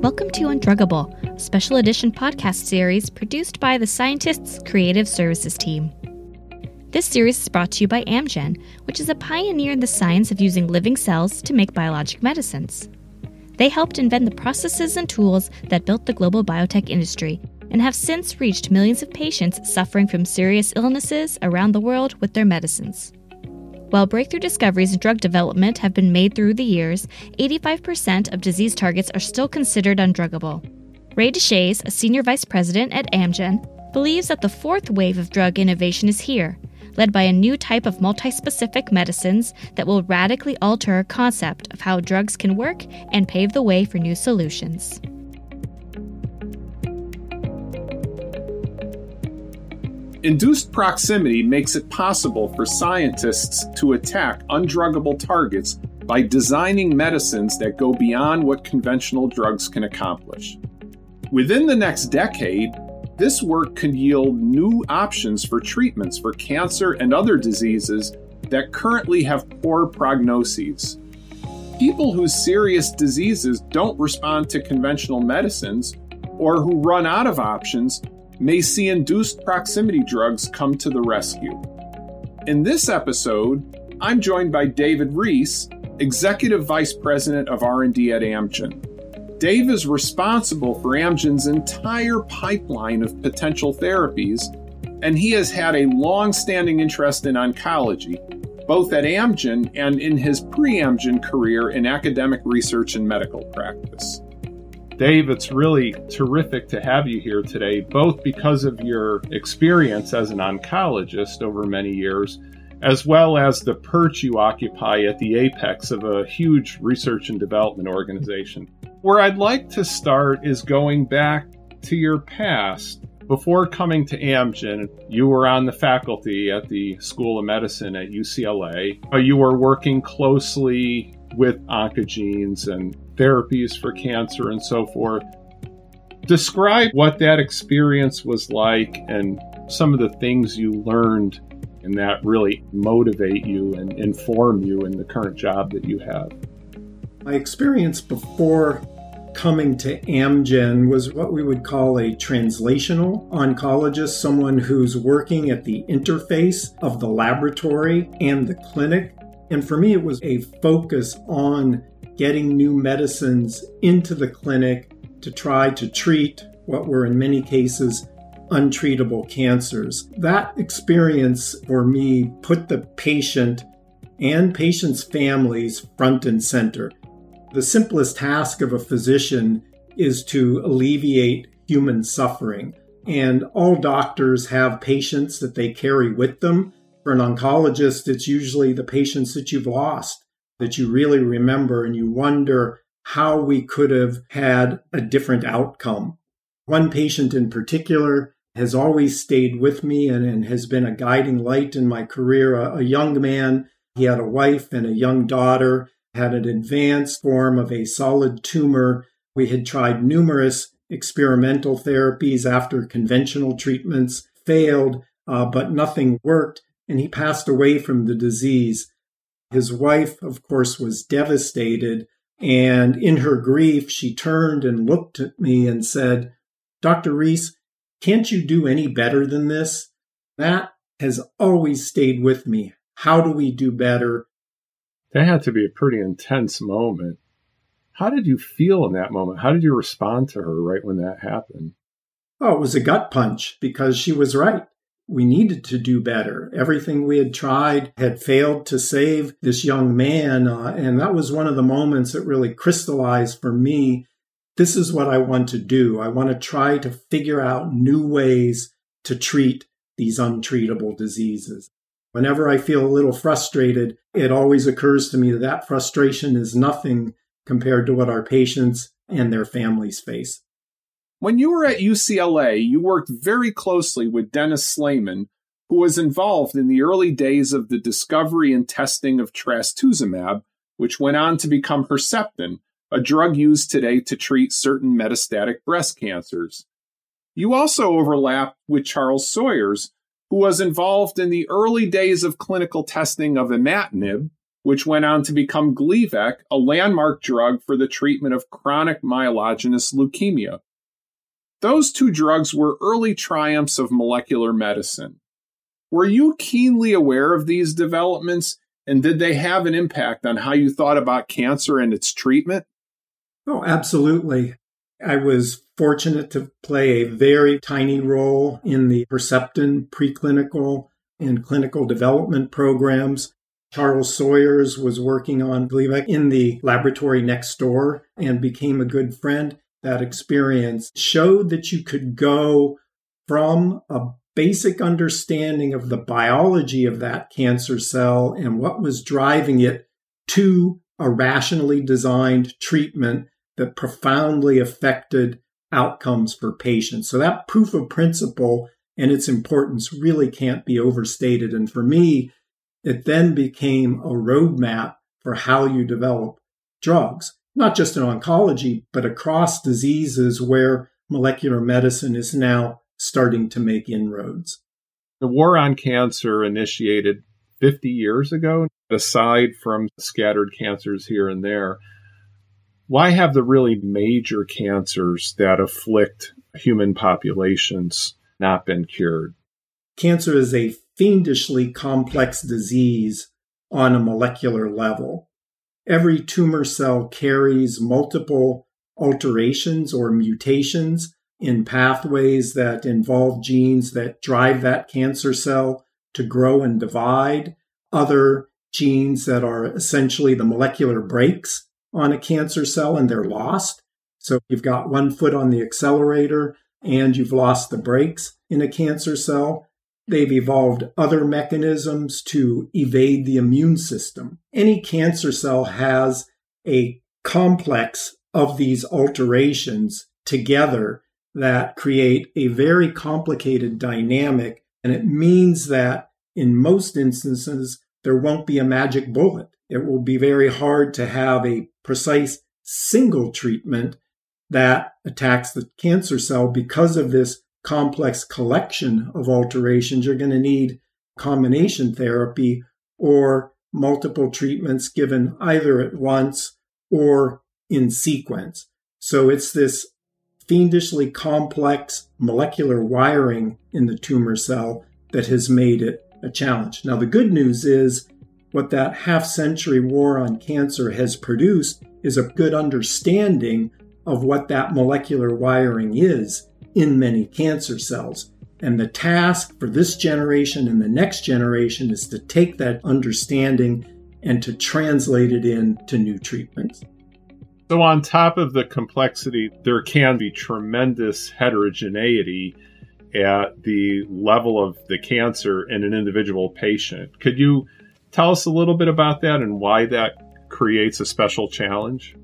Welcome to Undruggable, a special edition podcast series produced by the Scientists Creative Services team. This series is brought to you by Amgen, which is a pioneer in the science of using living cells to make biologic medicines. They helped invent the processes and tools that built the global biotech industry and have since reached millions of patients suffering from serious illnesses around the world with their medicines. While breakthrough discoveries in drug development have been made through the years, 85% of disease targets are still considered undruggable. Ray Deshaies, a senior vice president at Amgen, believes that the fourth wave of drug innovation is here, led by a new type of multispecific medicines that will radically alter our concept of how drugs can work and pave the way for new solutions. Induced proximity makes it possible for scientists to attack undruggable targets by designing medicines that go beyond what conventional drugs can accomplish. Within the next decade, this work could yield new options for treatments for cancer and other diseases that currently have poor prognoses. People whose serious diseases don't respond to conventional medicines or who run out of options may see induced proximity drugs come to the rescue. In this episode, I'm joined by David Reese, Executive Vice President of R&D at Amgen. Dave is responsible for Amgen's entire pipeline of potential therapies, and he has had a long-standing interest in oncology, both at Amgen and in his pre-Amgen career in academic research and medical practice. Dave, it's really terrific to have you here today, both because of your experience as an oncologist over many years, as well as the perch you occupy at the apex of a huge research and development organization. Where I'd like to start is going back to your past. Before coming to Amgen, you were on the faculty at the School of Medicine at UCLA. You were working closely with oncogenes and therapies for cancer and so forth. Describe what that experience was like and some of the things you learned and that really motivate you and inform you in the current job that you have. My experience before coming to Amgen was what we would call a translational oncologist, someone who's working at the interface of the laboratory and the clinic. And for me, it was a focus on getting new medicines into the clinic to try to treat what were in many cases untreatable cancers. That experience for me put the patient and patients' families front and center. The simplest task of a physician is to alleviate human suffering. And all doctors have patients that they carry with them. For an oncologist, it's usually the patients that you've lost that you really remember and you wonder how we could have had a different outcome. One patient in particular has always stayed with me and, and has been a guiding light in my career. A, a young man, he had a wife and a young daughter, had an advanced form of a solid tumor. We had tried numerous experimental therapies after conventional treatments, failed, uh, but nothing worked, and he passed away from the disease. His wife, of course, was devastated. And in her grief, she turned and looked at me and said, Dr. Reese, can't you do any better than this? That has always stayed with me. How do we do better? That had to be a pretty intense moment. How did you feel in that moment? How did you respond to her right when that happened? Oh, it was a gut punch because she was right we needed to do better. Everything we had tried had failed to save this young man. Uh, and that was one of the moments that really crystallized for me. This is what I want to do. I want to try to figure out new ways to treat these untreatable diseases. Whenever I feel a little frustrated, it always occurs to me that that frustration is nothing compared to what our patients and their families face. When you were at UCLA, you worked very closely with Dennis Slamon, who was involved in the early days of the discovery and testing of trastuzumab, which went on to become Herceptin, a drug used today to treat certain metastatic breast cancers. You also overlapped with Charles Sawyers, who was involved in the early days of clinical testing of imatinib, which went on to become Gleevec, a landmark drug for the treatment of chronic myelogenous leukemia. Those two drugs were early triumphs of molecular medicine. Were you keenly aware of these developments, and did they have an impact on how you thought about cancer and its treatment? Oh, absolutely. I was fortunate to play a very tiny role in the Herceptin preclinical and clinical development programs. Charles Sawyers was working on Gleevec in the laboratory next door and became a good friend. That experience showed that you could go from a basic understanding of the biology of that cancer cell and what was driving it to a rationally designed treatment that profoundly affected outcomes for patients. So that proof of principle and its importance really can't be overstated. And for me, it then became a roadmap for how you develop drugs, not just in oncology, but across diseases where molecular medicine is now starting to make inroads. The war on cancer initiated 50 years ago, aside from scattered cancers here and there why have the really major cancers that afflict human populations not been cured? Cancer is a fiendishly complex disease on a molecular level. Every tumor cell carries multiple alterations or mutations in pathways that involve genes that drive that cancer cell to grow and divide, other genes that are essentially the molecular brakes on a cancer cell and they're lost. So you've got one foot on the accelerator and you've lost the brakes in a cancer cell. They've evolved other mechanisms to evade the immune system. Any cancer cell has a complex of these alterations together that create a very complicated dynamic. And it means that in most instances, there won't be a magic bullet. It will be very hard to have a precise single treatment that attacks the cancer cell because of this complex collection of alterations. You're going to need combination therapy or multiple treatments given either at once or in sequence. So it's this fiendishly complex molecular wiring in the tumor cell that has made it a challenge. Now, the good news is what that half century war on cancer has produced is a good understanding of what that molecular wiring is in many cancer cells. And the task for this generation and the next generation is to take that understanding and to translate it into new treatments. So, on top of the complexity, there can be tremendous heterogeneity at the level of the cancer in an individual patient. Could you tell us a little bit about that and why that creates a special challenge?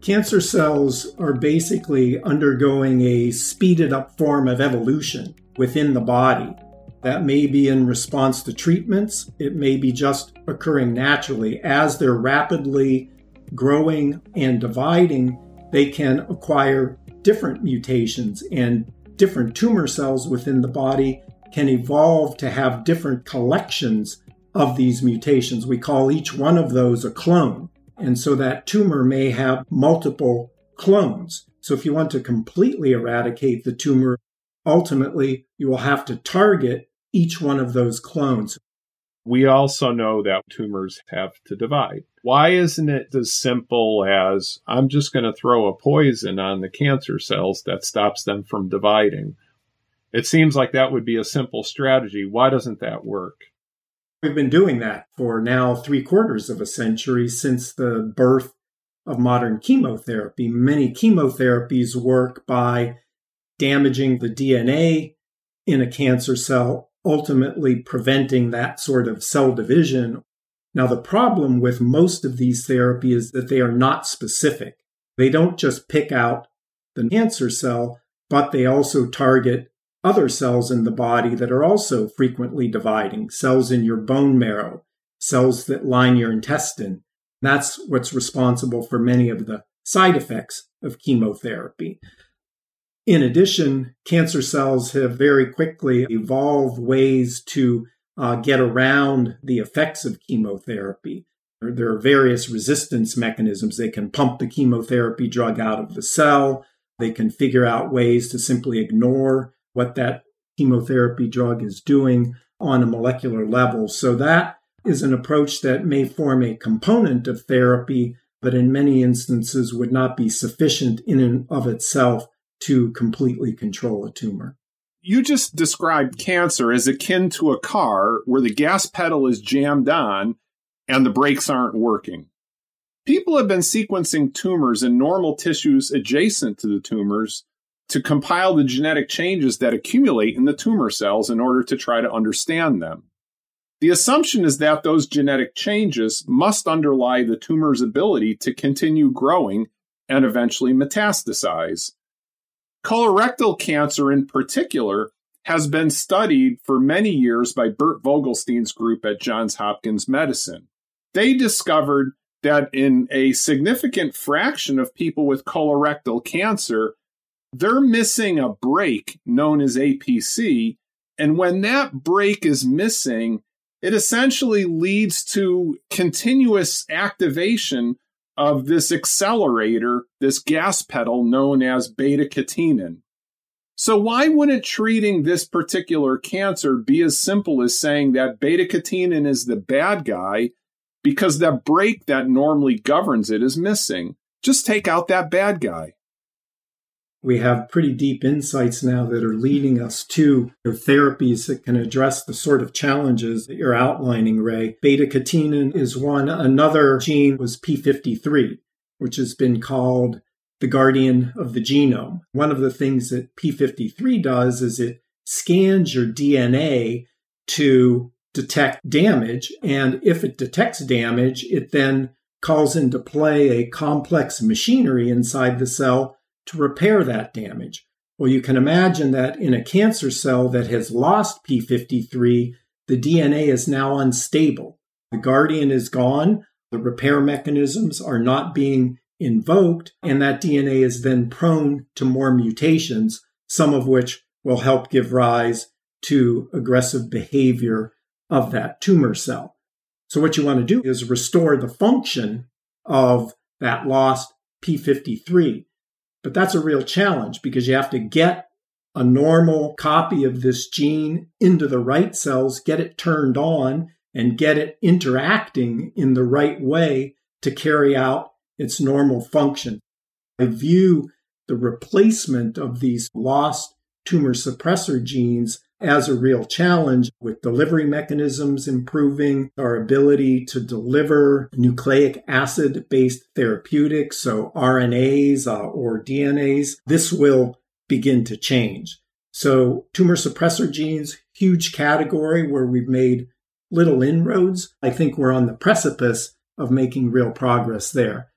Cancer cells are basically undergoing a speeded up form of evolution within the body. That may be in response to treatments, it may be just occurring naturally. As they're rapidly growing and dividing, they can acquire different mutations, and different tumor cells within the body can evolve to have different collections of these mutations. We call each one of those a clone. And so that tumor may have multiple clones. So if you want to completely eradicate the tumor, ultimately you will have to target each one of those clones. We also know that tumors have to divide. Why isn't it as simple as I'm just going to throw a poison on the cancer cells that stops them from dividing? It seems like that would be a simple strategy. Why doesn't that work? We've been doing that for now three quarters of a century since the birth of modern chemotherapy. Many chemotherapies work by damaging the DNA in a cancer cell, ultimately preventing that sort of cell division. Now, the problem with most of these therapies is that they are not specific. They don't just pick out the cancer cell, but they also target other cells in the body that are also frequently dividing cells in your bone marrow, cells that line your intestine. That's what's responsible for many of the side effects of chemotherapy. In addition, cancer cells have very quickly evolved ways to uh, get around the effects of chemotherapy. There are various resistance mechanisms. They can pump the chemotherapy drug out of the cell. They can figure out ways to simply ignore what that chemotherapy drug is doing on a molecular level. So that is an approach that may form a component of therapy, but in many instances would not be sufficient in and of itself to completely control a tumor. You just described cancer as akin to a car where the gas pedal is jammed on and the brakes aren't working. People have been sequencing tumors in normal tissues adjacent to the tumors to compile the genetic changes that accumulate in the tumor cells in order to try to understand them. The assumption is that those genetic changes must underlie the tumor's ability to continue growing and eventually metastasize. Colorectal cancer, in particular, has been studied for many years by Bert Vogelstein's group at Johns Hopkins Medicine. They discovered that in a significant fraction of people with colorectal cancer, they're missing a brake known as APC. And when that brake is missing, it essentially leads to continuous activation of this accelerator, this gas pedal known as beta catenin. So, why wouldn't treating this particular cancer be as simple as saying that beta catenin is the bad guy because that brake that normally governs it is missing? Just take out that bad guy we have pretty deep insights now that are leading us to therapies that can address the sort of challenges that you're outlining, Ray. Beta catenin is one. Another gene was P53, which has been called the guardian of the genome. One of the things that P53 does is it scans your DNA to detect damage. And if it detects damage, it then calls into play a complex machinery inside the cell to repair that damage. Well, you can imagine that in a cancer cell that has lost P53, the DNA is now unstable. The guardian is gone, the repair mechanisms are not being invoked, and that DNA is then prone to more mutations, some of which will help give rise to aggressive behavior of that tumor cell. So, what you want to do is restore the function of that lost P53. But that's a real challenge because you have to get a normal copy of this gene into the right cells, get it turned on, and get it interacting in the right way to carry out its normal function. I view the replacement of these lost tumor suppressor genes as a real challenge with delivery mechanisms improving, our ability to deliver nucleic acid based therapeutics, so RNAs uh, or DNAs, this will begin to change. So, tumor suppressor genes, huge category where we've made little inroads. I think we're on the precipice of making real progress there.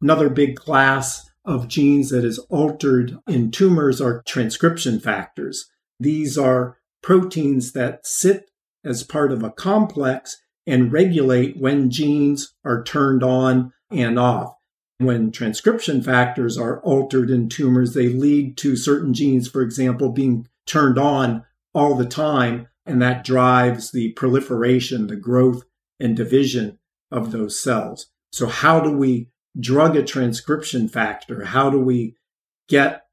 Another big class of genes that is altered in tumors are transcription factors. These are proteins that sit as part of a complex and regulate when genes are turned on and off. When transcription factors are altered in tumors, they lead to certain genes, for example, being turned on all the time, and that drives the proliferation, the growth, and division of those cells. So, how do we drug a transcription factor? How do we get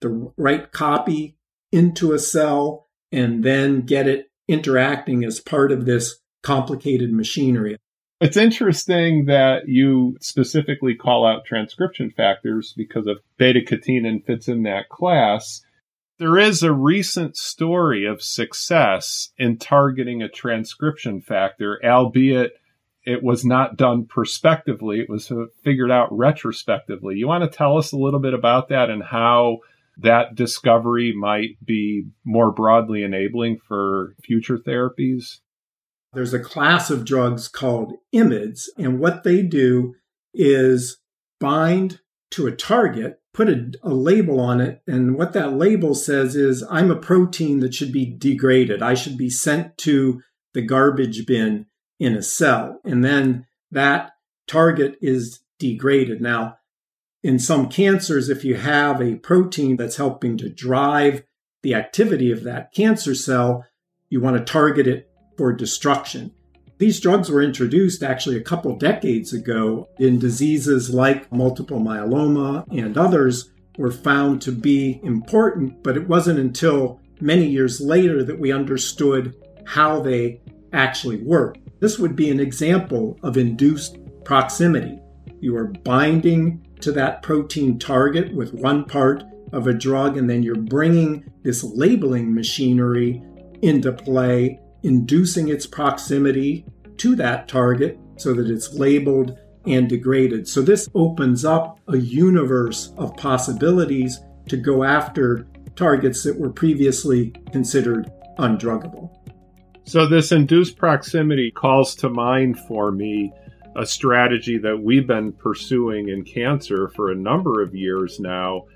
the right copy into a cell and then get it interacting as part of this complicated machinery. It's interesting that you specifically call out transcription factors because of beta catenin fits in that class. There is a recent story of success in targeting a transcription factor, albeit it was not done prospectively. It was figured out retrospectively. You want to tell us a little bit about that and how that discovery might be more broadly enabling for future therapies? There's a class of drugs called IMiDs, and what they do is bind to a target, put a, a, label on it, and what that label says is I'm a protein that should be degraded. I should be sent to the garbage bin in a cell, and then that target is degraded. Now, in some cancers, if you have a protein that's helping to drive the activity of that cancer cell, you want to target it for destruction. These drugs were introduced actually a couple decades ago in diseases like multiple myeloma and others were found to be important, but it wasn't until many years later that we understood how they actually work. This would be an example of induced proximity. You are binding to that protein target with one part of a drug, and then you're bringing this labeling machinery into play, inducing its proximity to that target so that it's labeled and degraded. So, this opens up a universe of possibilities to go after targets that were previously considered undruggable. So, this induced proximity calls to mind for me a strategy that we've been pursuing in cancer for a number of years now.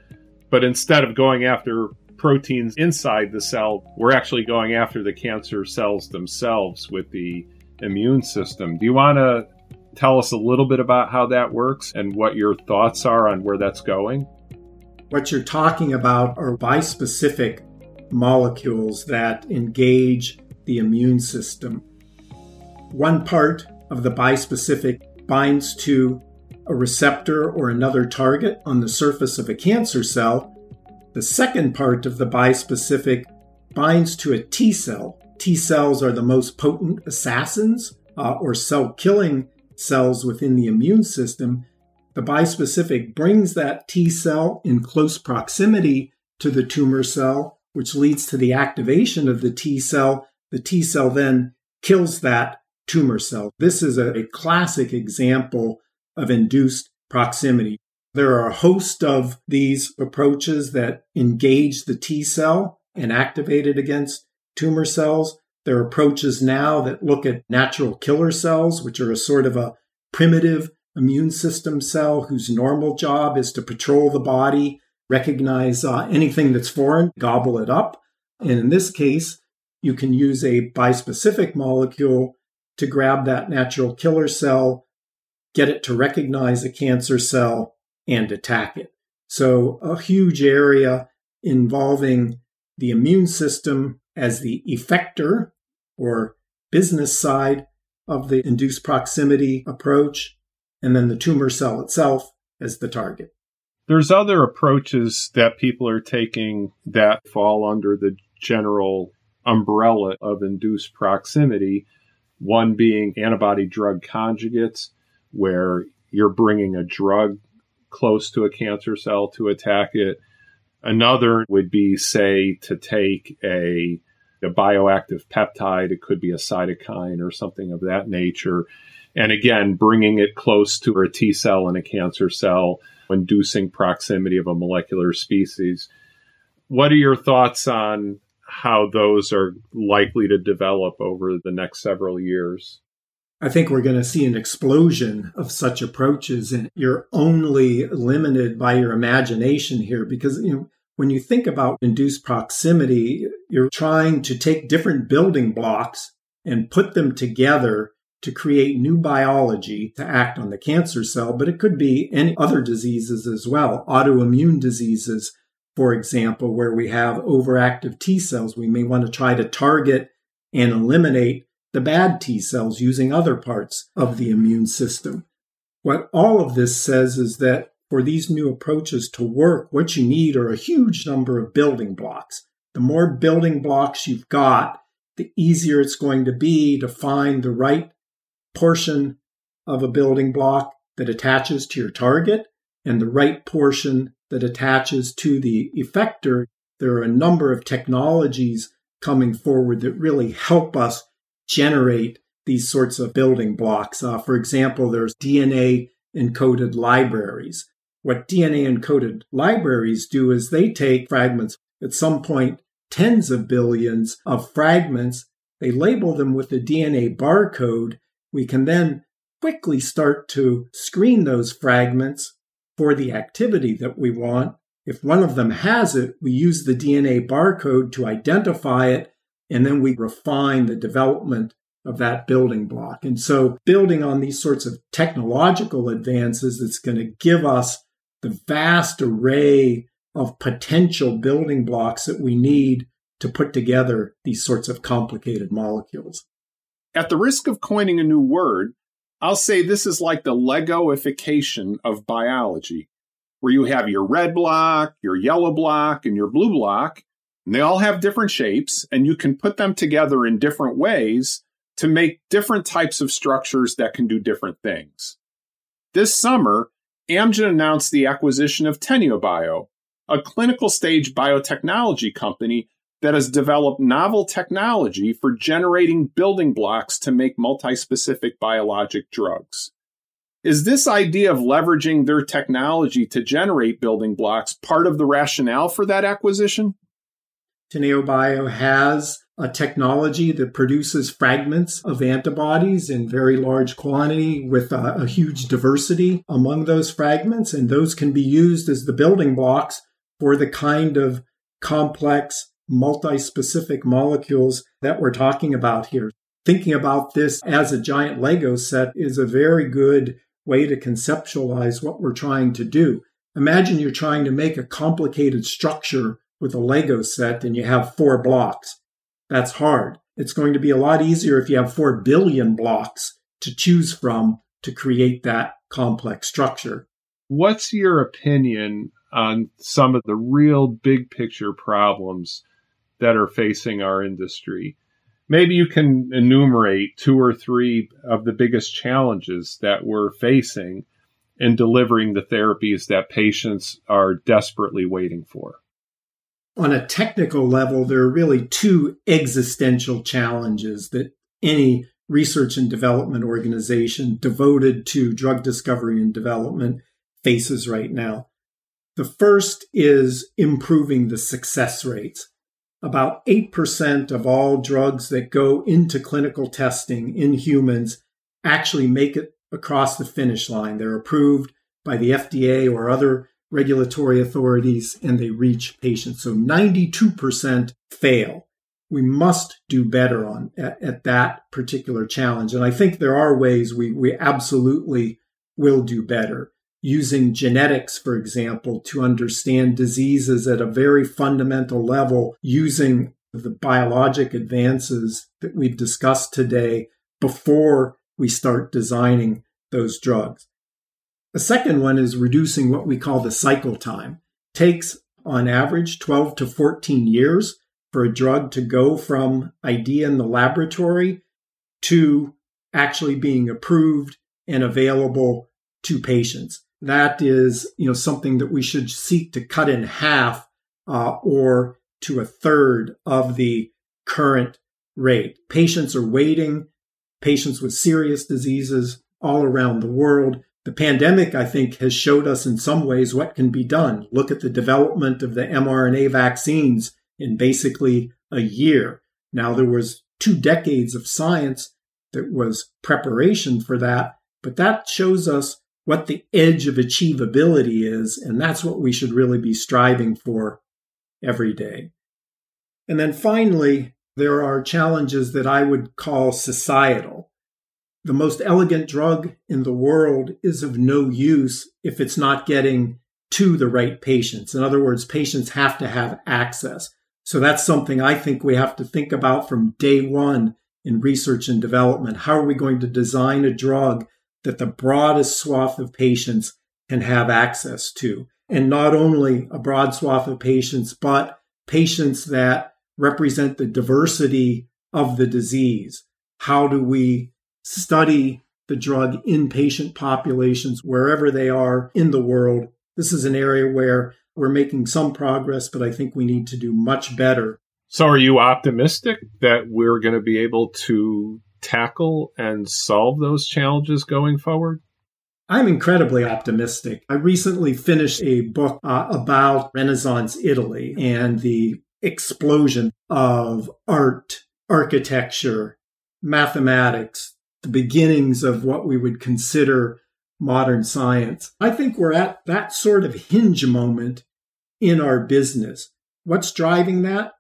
But instead of going after proteins inside the cell, we're actually going after the cancer cells themselves with the immune system. Do you want to tell us a little bit about how that works and what your thoughts are on where that's going? What you're talking about are bispecific molecules that engage the immune system. One part of the bispecific binds to a receptor or another target on the surface of a cancer cell. The second part of the bispecific binds to a T cell. T cells are the most potent assassins uh, or cell killing cells within the immune system. The bispecific brings that T cell in close proximity to the tumor cell, which leads to the activation of the T cell. The T cell then kills that tumor cell. This is a, a classic example of induced proximity. There are a host of these approaches that engage the T cell and activate it against tumor cells. There are approaches now that look at natural killer cells, which are a sort of a primitive immune system cell whose normal job is to patrol the body, recognize uh, anything that's foreign, gobble it up. And in this case, you can use a bispecific molecule to grab that natural killer cell, get it to recognize a cancer cell, and attack it. So, a huge area involving the immune system as the effector or business side of the induced proximity approach, and then the tumor cell itself as the target. There's other approaches that people are taking that fall under the general umbrella of induced proximity. One being antibody drug conjugates, where you're bringing a drug close to a cancer cell to attack it. Another would be, say, to take a, a bioactive peptide, it could be a cytokine or something of that nature. And again, bringing it close to a T cell and a cancer cell, inducing proximity of a molecular species. What are your thoughts on how those are likely to develop over the next several years? I think we're going to see an explosion of such approaches, and you're only limited by your imagination here because you know when you think about induced proximity, you're trying to take different building blocks and put them together to create new biology to act on the cancer cell, but it could be any other diseases as well, autoimmune diseases, for example, where we have overactive T cells. We may want to try to target and eliminate the bad T cells using other parts of the immune system. What all of this says is that for these new approaches to work, what you need are a huge number of building blocks. The more building blocks you've got, the easier it's going to be to find the right portion of a building block that attaches to your target and the right portion that attaches to the effector. There are a number of technologies coming forward that really help us generate these sorts of building blocks. Uh, for example, there's DNA encoded libraries. What DNA encoded libraries do is they take fragments, at some point, tens of billions of fragments, they label them with the DNA barcode. We can then quickly start to screen those fragments for the activity that we want. If one of them has it, we use the DNA barcode to identify it and then we refine the development of that building block. And so building on these sorts of technological advances that's going to give us the vast array of potential building blocks that we need to put together these sorts of complicated molecules. At the risk of coining a new word, I'll say this is like the Legoification of biology, where you have your red block, your yellow block, and your blue block, and they all have different shapes, and you can put them together in different ways to make different types of structures that can do different things. This summer, Amgen announced the acquisition of Teneobio, a clinical stage biotechnology company that has developed novel technology for generating building blocks to make multispecific biologic drugs. Is this idea of leveraging their technology to generate building blocks part of the rationale for that acquisition? Teneobio has a technology that produces fragments of antibodies in very large quantity with a, a, huge diversity among those fragments. And those can be used as the building blocks for the kind of complex multi-specific molecules that we're talking about here. Thinking about this as a giant Lego set is a very good way to conceptualize what we're trying to do. Imagine you're trying to make a complicated structure with a Lego set and you have four blocks. That's hard. It's going to be a lot easier if you have four billion blocks to choose from to create that complex structure. What's your opinion on some of the real big picture problems that are facing our industry. Maybe you can enumerate two or three of the biggest challenges that we're facing in delivering the therapies that patients are desperately waiting for. On a technical level, there are really two existential challenges that any research and development organization devoted to drug discovery and development faces right now. The first is improving the success rates about 8% of all drugs that go into clinical testing in humans actually make it across the finish line. They're approved by the FDA or other regulatory authorities and they reach patients. So 92% fail. We must do better on at, at, that particular challenge. And I think there are ways we, we absolutely will do better using genetics, for example, to understand diseases at a very fundamental level, using the biologic advances that we've discussed today before we start designing those drugs. The second one is reducing what we call the cycle time. It takes on average 12 to 14 years for a drug to go from idea in the laboratory to actually being approved and available to patients that is you know something that we should seek to cut in half uh, or to a third of the current rate. Patients are waiting, patients with serious diseases all around the world. The pandemic, I think, has showed us in some ways what can be done. Look at the development of the mRNA vaccines in basically a year. Now, there was two decades of science that was preparation for that, but that shows us what the edge of achievability is. And that's what we should really be striving for every day. And then finally, there are challenges that I would call societal. The most elegant drug in the world is of no use if it's not getting to the right patients. In other words, patients have to have access. So that's something I think we have to think about from day one in research and development. How are we going to design a drug that the broadest swath of patients can have access to. And not only a broad swath of patients, but patients that represent the diversity of the disease. How do we study the drug in patient populations wherever they are in the world? This is an area where we're making some progress, but I think we need to do much better. So, are you optimistic that we're going to be able to tackle and solve those challenges going forward? I'm incredibly optimistic. I recently finished a book uh, about Renaissance Italy and the explosion of art, architecture, mathematics, the beginnings of what we would consider modern science. I think we're at that sort of hinge moment in our business. What's driving that?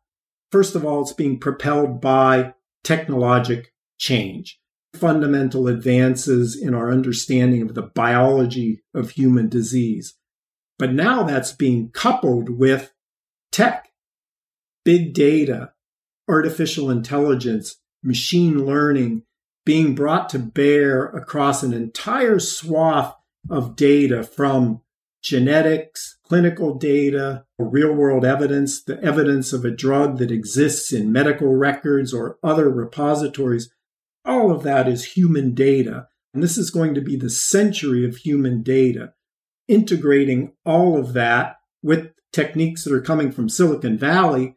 First of all, it's being propelled by technologic change, fundamental advances in our understanding of the biology of human disease. But now that's being coupled with tech, big data, artificial intelligence, machine learning, being brought to bear across an entire swath of data from genetics, clinical data, real world evidence, the evidence of a drug that exists in medical records or other repositories. All of that is human data. And this is going to be the century of human data, integrating all of that with techniques that are coming from Silicon Valley,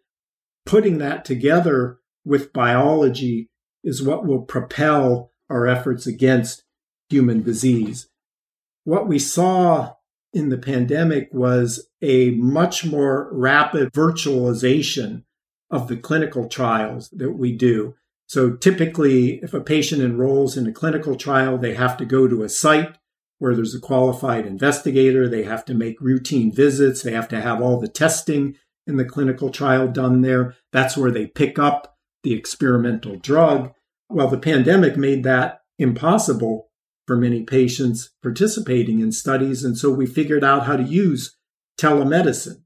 putting that together with biology is what will propel our efforts against human disease. What we saw in the pandemic was a much more rapid virtualization of the clinical trials that we do. So typically, if a patient enrolls in a clinical trial, they have to go to a site where there's a qualified investigator. They have to make routine visits. They have to have all the testing in the clinical trial done there. That's where they pick up the experimental drug. Well, the pandemic made that impossible for many patients participating in studies. And so we figured out how to use telemedicine,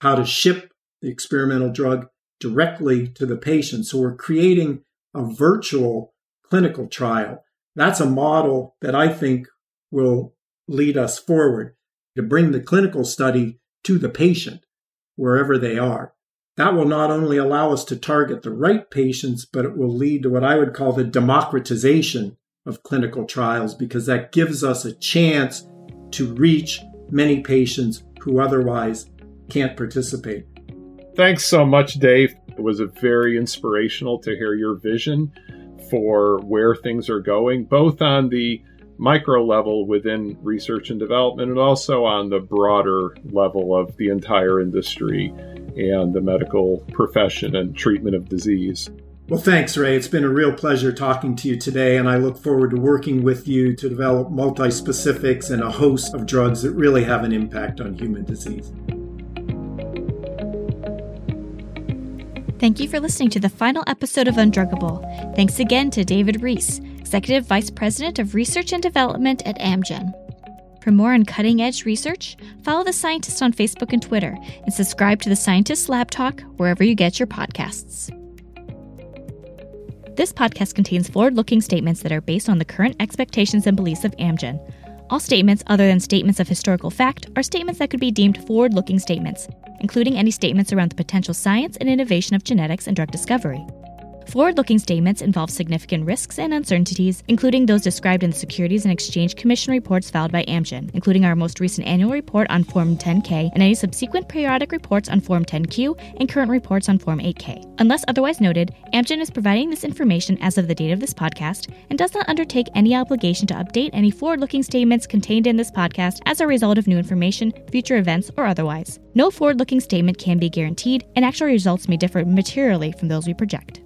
how to ship the experimental drug directly to the patient. So we're creating a virtual clinical trial. That's a model that I think will lead us forward to bring the clinical study to the patient wherever they are. That will not only allow us to target the right patients, but it will lead to what I would call the democratization of clinical trials because that gives us a chance to reach many patients who otherwise can't participate. Thanks so much, Dave. It was very inspirational to hear your vision for where things are going, both on the micro level within research and development and also on the broader level of the entire industry and the medical profession and treatment of disease. Well, thanks, Ray. It's been a real pleasure talking to you today, and I look forward to working with you to develop multi-specifics and a host of drugs that really have an impact on human disease. Thank you for listening to the final episode of Undruggable. Thanks again to David Reese, Executive Vice President of Research and Development at Amgen. For more on cutting edge research, follow the scientists on Facebook and Twitter, and subscribe to the Scientists Lab Talk wherever you get your podcasts. This podcast contains forward looking statements that are based on the current expectations and beliefs of Amgen. All statements other than statements of historical fact are statements that could be deemed forward looking statements, including any statements around the potential science and innovation of genetics and drug discovery. Forward looking statements involve significant risks and uncertainties, including those described in the Securities and Exchange Commission reports filed by Amgen, including our most recent annual report on Form 10K and any subsequent periodic reports on Form 10Q and current reports on Form 8K. Unless otherwise noted, Amgen is providing this information as of the date of this podcast and does not undertake any obligation to update any forward looking statements contained in this podcast as a result of new information, future events, or otherwise. No forward looking statement can be guaranteed, and actual results may differ materially from those we project.